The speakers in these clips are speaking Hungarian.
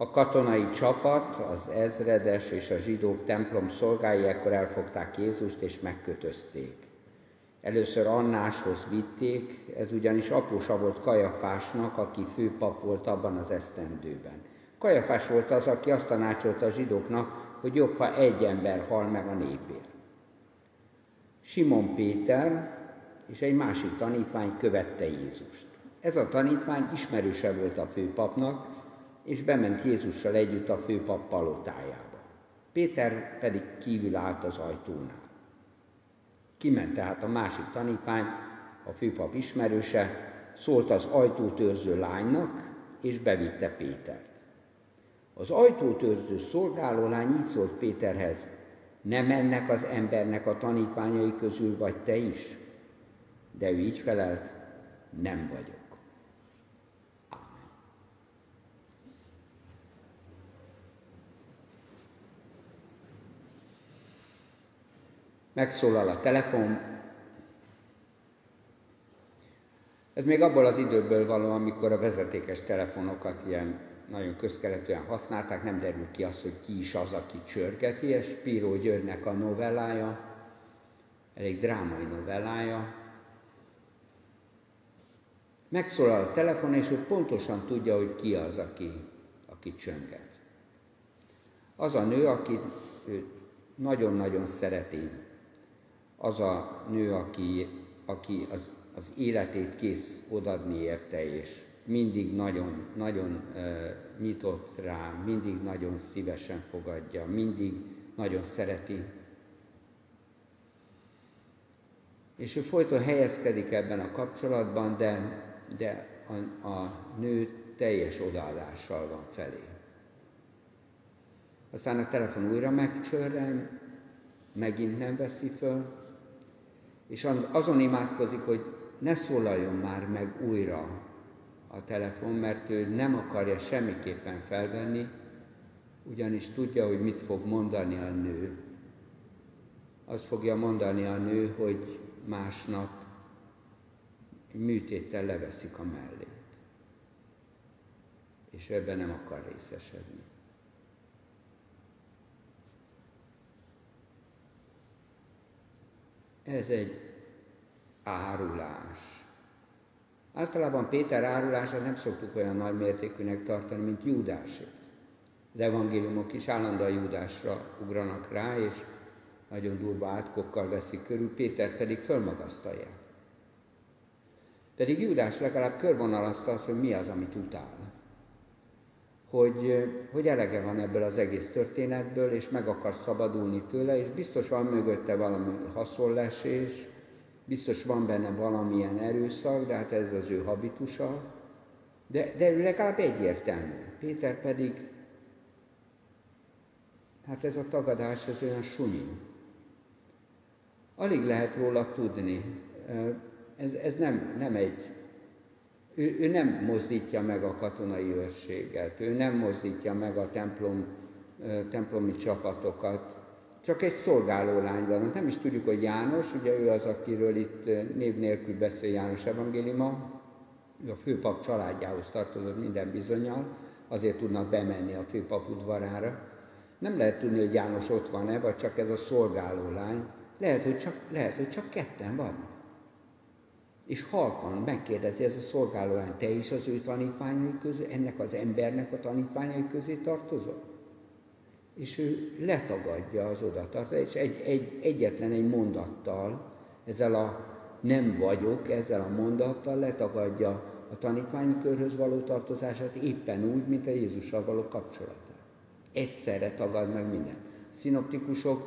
A katonai csapat, az ezredes és a zsidók templom szolgái ekkor elfogták Jézust és megkötözték. Először Annáshoz vitték, ez ugyanis apósa volt Kajafásnak, aki főpap volt abban az esztendőben. Kajafás volt az, aki azt tanácsolta a zsidóknak, hogy jobb, ha egy ember hal meg a népért. Simon Péter és egy másik tanítvány követte Jézust. Ez a tanítvány ismerőse volt a főpapnak, és bement Jézussal együtt a főpap palotájába. Péter pedig kívül állt az ajtónál. Kiment tehát a másik tanítvány, a főpap ismerőse, szólt az ajtótörző lánynak, és bevitte Pétert. Az ajtótörző szolgálólány így szólt Péterhez, nem ennek az embernek a tanítványai közül vagy te is? De ő így felelt, nem vagyok. Megszólal a telefon. Ez még abból az időből való, amikor a vezetékes telefonokat ilyen nagyon közkeletűen használták, nem derül ki az, hogy ki is az, aki csörgeti, ez Spíró Györgynek a novellája, elég drámai novellája. Megszólal a telefon, és ő pontosan tudja, hogy ki az, aki, aki csönget. Az a nő, aki nagyon-nagyon szereti, az a nő, aki, aki az, az életét kész odadni érte, és mindig nagyon, nagyon nyitott rá, mindig nagyon szívesen fogadja, mindig nagyon szereti. És ő folyton helyezkedik ebben a kapcsolatban, de, de a, a nő teljes odaadással van felé. Aztán a telefon újra megcsörren, megint nem veszi föl, és azon imádkozik, hogy ne szólaljon már meg újra a telefon, mert ő nem akarja semmiképpen felvenni, ugyanis tudja, hogy mit fog mondani a nő. Azt fogja mondani a nő, hogy másnap egy műtéttel leveszik a mellét. És ebben nem akar részesedni. Ez egy árulás. Általában Péter árulását nem szoktuk olyan nagy mértékűnek tartani, mint Júdásé. Az evangéliumok is állandóan Júdásra ugranak rá, és nagyon durva átkokkal veszik körül, Péter pedig fölmagasztalják. Pedig Júdás legalább körvonalazta azt, hogy mi az, amit utál. Hogy, hogy elege van ebből az egész történetből, és meg akar szabadulni tőle, és biztos van mögötte valami haszonlesés, Biztos van benne valamilyen erőszak, de hát ez az ő habitusa. De, de ő legalább egyértelmű. Péter pedig, hát ez a tagadás, ez olyan sunyi. Alig lehet róla tudni. Ez, ez nem, nem egy ő, ő nem mozdítja meg a katonai őrséget, ő nem mozdítja meg a templom, templomi csapatokat, csak egy szolgáló lány van. Nem is tudjuk, hogy János, ugye ő az, akiről itt név nélkül beszél János evangéliuma, ő a főpap családjához tartozott minden bizonyal, azért tudnak bemenni a főpap udvarára. Nem lehet tudni, hogy János ott van-e, vagy csak ez a szolgáló lány. Lehet, hogy csak, lehet, hogy csak ketten vannak. És halkan megkérdezi ez a szolgáló lány, te is az ő tanítványai közé, ennek az embernek a tanítványai közé tartozol? és ő letagadja az odatartást, és egy, egy, egyetlen egy mondattal, ezzel a nem vagyok, ezzel a mondattal letagadja a tanítványi körhöz való tartozását éppen úgy, mint a Jézussal való kapcsolatát. Egyszerre tagad meg minden. Szinoptikusok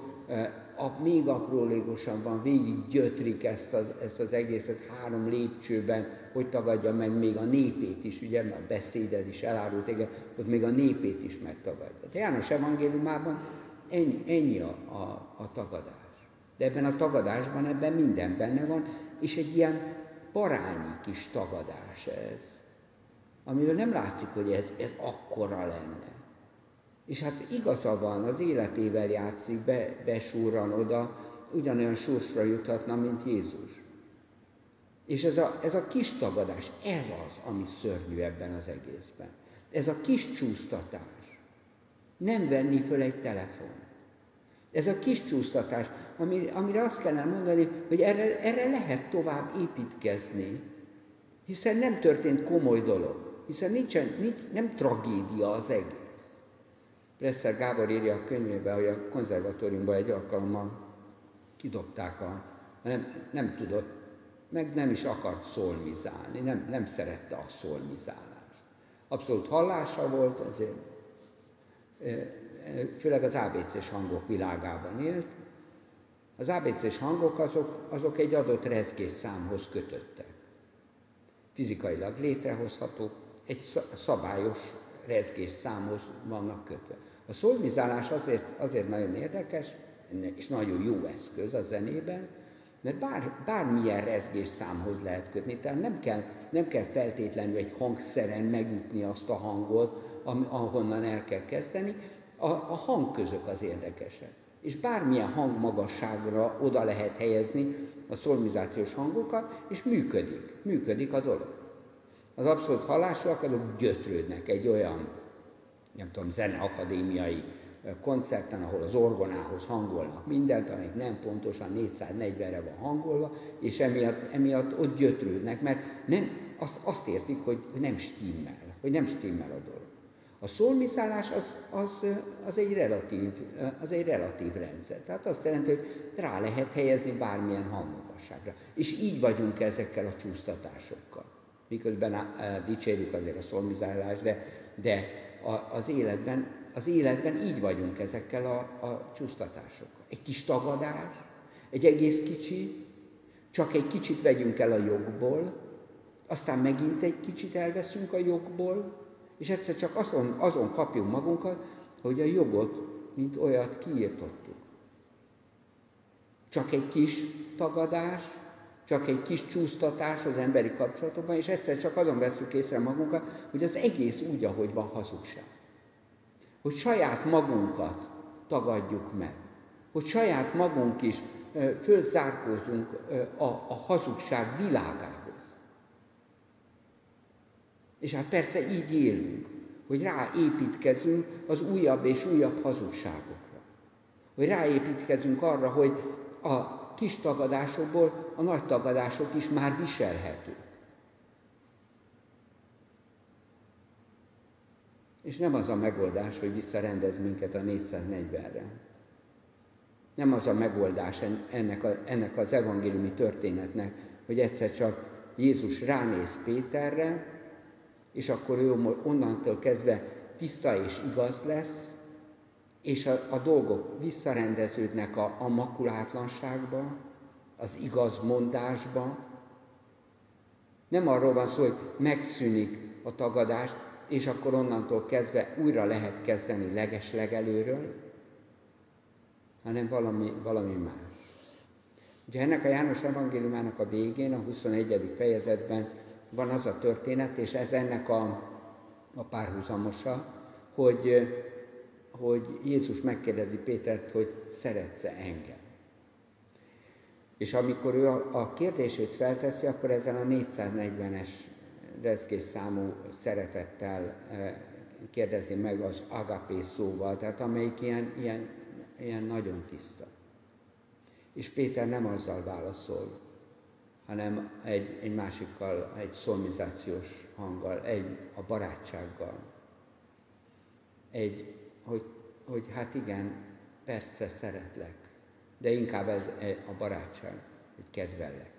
a, még aprólékosabban végig gyötrik ezt az, ezt az egészet három lépcsőben, hogy tagadja meg még a népét is, ugye, mert a beszéded is elárult, igen, ott még a népét is megtagadja. De János evangéliumában ennyi, ennyi a, a, a tagadás. De ebben a tagadásban, ebben minden benne van, és egy ilyen parányi kis tagadás ez, amiről nem látszik, hogy ez, ez akkora lenne. És hát igaza van, az életével játszik, be, besúran oda, ugyanolyan sorsra juthatna, mint Jézus. És ez a, ez a kis tagadás, ez az, ami szörnyű ebben az egészben. Ez a kis csúsztatás. Nem venni föl egy telefon. Ez a kis csúsztatás, amire azt kellene mondani, hogy erre, erre lehet tovább építkezni, hiszen nem történt komoly dolog, hiszen nincsen, nincs, nem tragédia az egész. Presser Gábor írja a könyvébe, hogy a konzervatóriumban egy alkalommal kidobták a, nem, nem tudott, meg nem is akart szolmizálni, nem, nem szerette a szolmizálást. Abszolút hallása volt, ezért főleg az ABC-s hangok világában élt. Az ABC-s hangok azok, azok egy adott rezgés számhoz kötöttek. Fizikailag létrehozható, egy szabályos rezgés számhoz vannak kötve. A szolmizálás azért, azért nagyon érdekes, és nagyon jó eszköz a zenében, mert bár, bármilyen rezgés számhoz lehet kötni, tehát nem kell, nem kell feltétlenül egy hangszeren megütni azt a hangot, ahonnan el kell kezdeni, a, a hangközök az érdekesek. És bármilyen hangmagasságra oda lehet helyezni a szolmizációs hangokat, és működik, működik a dolog. Az abszolút hallásúak azok gyötrődnek egy olyan, nem tudom, zeneakadémiai koncerten, ahol az orgonához hangolnak mindent, amelyik nem pontosan 440-re van hangolva, és emiatt, emiatt ott gyötrődnek, mert nem, azt, azt érzik, hogy nem stimmel, hogy nem stimmel a dolog. A szolmizálás az, az, az, egy relatív, az egy relatív rendszer. Tehát azt jelenti, hogy rá lehet helyezni bármilyen hangmagasságra. És így vagyunk ezekkel a csúsztatásokkal. Miközben dicsérjük azért a szolmizálást, de, de a, az, életben, az életben így vagyunk ezekkel a, a csúsztatásokkal. Egy kis tagadás, egy egész kicsi, csak egy kicsit vegyünk el a jogból, aztán megint egy kicsit elveszünk a jogból, és egyszer csak azon, azon kapjunk magunkat, hogy a jogot, mint olyat kiirtottuk. Csak egy kis tagadás, csak egy kis csúsztatás az emberi kapcsolatokban, és egyszer csak azon veszük észre magunkat, hogy az egész úgy, ahogy van, hazugság. Hogy saját magunkat tagadjuk meg. Hogy saját magunk is fölzárkózunk a, a hazugság világába. És hát persze így élünk, hogy ráépítkezünk az újabb és újabb hazugságokra. Hogy ráépítkezünk arra, hogy a kis tagadásokból a nagy tagadások is már viselhetők. És nem az a megoldás, hogy visszarendez minket a 440-re. Nem az a megoldás ennek, a, ennek az evangéliumi történetnek, hogy egyszer csak Jézus ránéz Péterre, és akkor ő onnantól kezdve tiszta és igaz lesz, és a, a dolgok visszarendeződnek a, a makulátlanságba, az igaz mondásba. Nem arról van szó, hogy megszűnik a tagadás, és akkor onnantól kezdve újra lehet kezdeni legeslegelőről, hanem valami, valami más. Ugye ennek a János evangéliumának a végén, a 21. fejezetben van az a történet, és ez ennek a, a párhuzamosa, hogy, hogy Jézus megkérdezi Pétert, hogy szeretsz-e engem. És amikor ő a, a kérdését felteszi, akkor ezzel a 440-es rezgés számú szeretettel e, kérdezi meg az agapé szóval, tehát amelyik ilyen, ilyen, ilyen nagyon tiszta. És Péter nem azzal válaszol, hanem egy, egy másikkal, egy szolmizációs hanggal, egy a barátsággal. Egy, hogy, hogy hát igen, persze szeretlek, de inkább ez a barátság, hogy kedvellek.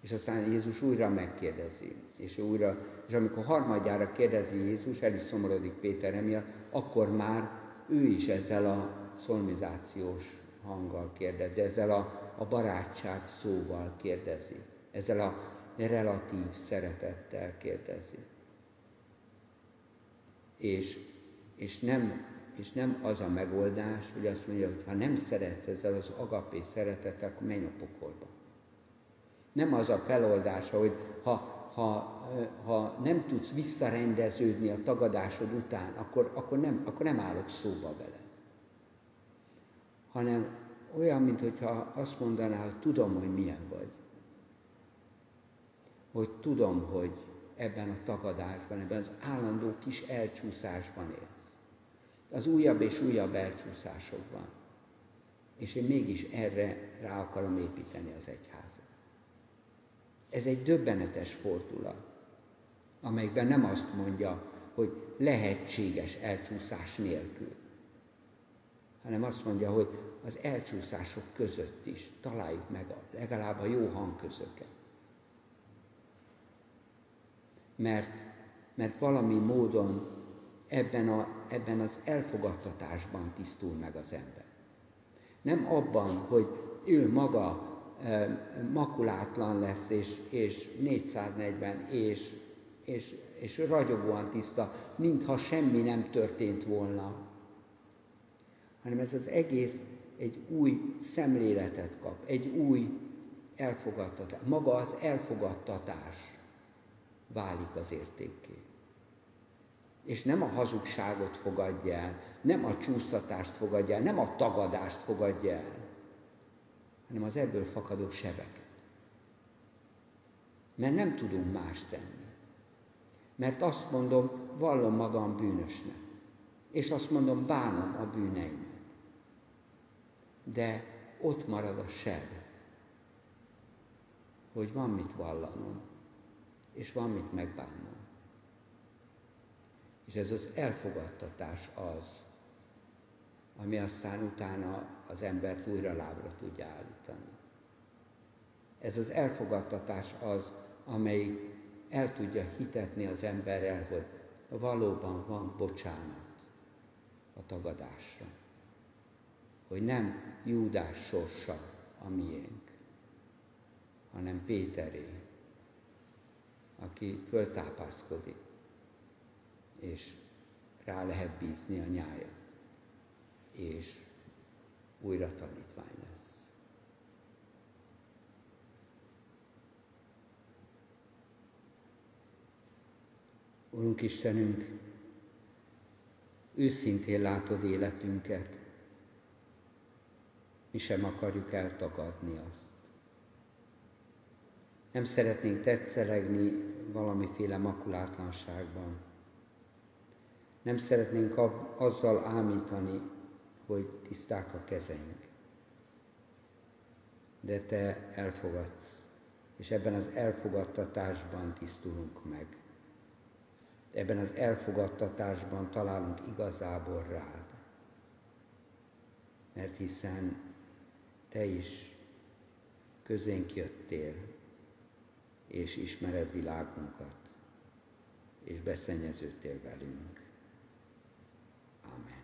És aztán Jézus újra megkérdezi, és újra, és amikor harmadjára kérdezi Jézus, el is szomorodik Péter emiatt, akkor már ő is ezzel a szolmizációs hanggal kérdezi, ezzel a a barátság szóval kérdezi, ezzel a relatív szeretettel kérdezi. És, és, nem, és nem az a megoldás, hogy azt mondja, hogy ha nem szeretsz ezzel az agapé szeretettel, akkor menj a pokolba. Nem az a feloldása, hogy ha, ha, ha nem tudsz visszarendeződni a tagadásod után, akkor, akkor, nem, akkor nem állok szóba vele. Hanem olyan, mintha azt mondaná, hogy tudom, hogy milyen vagy. Hogy tudom, hogy ebben a tagadásban, ebben az állandó kis elcsúszásban élsz. Az újabb és újabb elcsúszásokban. És én mégis erre rá akarom építeni az egyházat. Ez egy döbbenetes fordulat, amelyben nem azt mondja, hogy lehetséges elcsúszás nélkül, hanem azt mondja, hogy az elcsúszások között is találjuk meg a, legalább a jó hangközöket. Mert, mert valami módon ebben, a, ebben az elfogadtatásban tisztul meg az ember. Nem abban, hogy ő maga e, makulátlan lesz, és, és 440, és, és, és ragyogóan tiszta, mintha semmi nem történt volna, hanem ez az egész egy új szemléletet kap, egy új elfogadtatás. Maga az elfogadtatás válik az értékké. És nem a hazugságot fogadja el, nem a csúsztatást fogadja el, nem a tagadást fogadja el, hanem az ebből fakadó sebeket. Mert nem tudunk más tenni. Mert azt mondom, vallom magam bűnösnek. És azt mondom, bánom a bűneimet de ott marad a seb, hogy van mit vallanom, és van mit megbánnom. És ez az elfogadtatás az, ami aztán utána az embert újra lábra tudja állítani. Ez az elfogadtatás az, amelyik el tudja hitetni az emberrel, hogy valóban van bocsánat a tagadásra hogy nem Júdás sorsa a miénk, hanem Péteré, aki föltápászkodik, és rá lehet bízni a nyája, és újra tanítvány lesz. Urunk Istenünk, őszintén látod életünket, mi sem akarjuk eltagadni azt. Nem szeretnénk tetszelegni valamiféle makulátlanságban. Nem szeretnénk azzal ámítani, hogy tiszták a kezeink. De Te elfogadsz, és ebben az elfogadtatásban tisztulunk meg. Ebben az elfogadtatásban találunk igazából rád. Mert hiszen te is közénk jöttél, és ismered világunkat, és beszennyeződtél velünk. Amen.